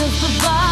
just a vibe.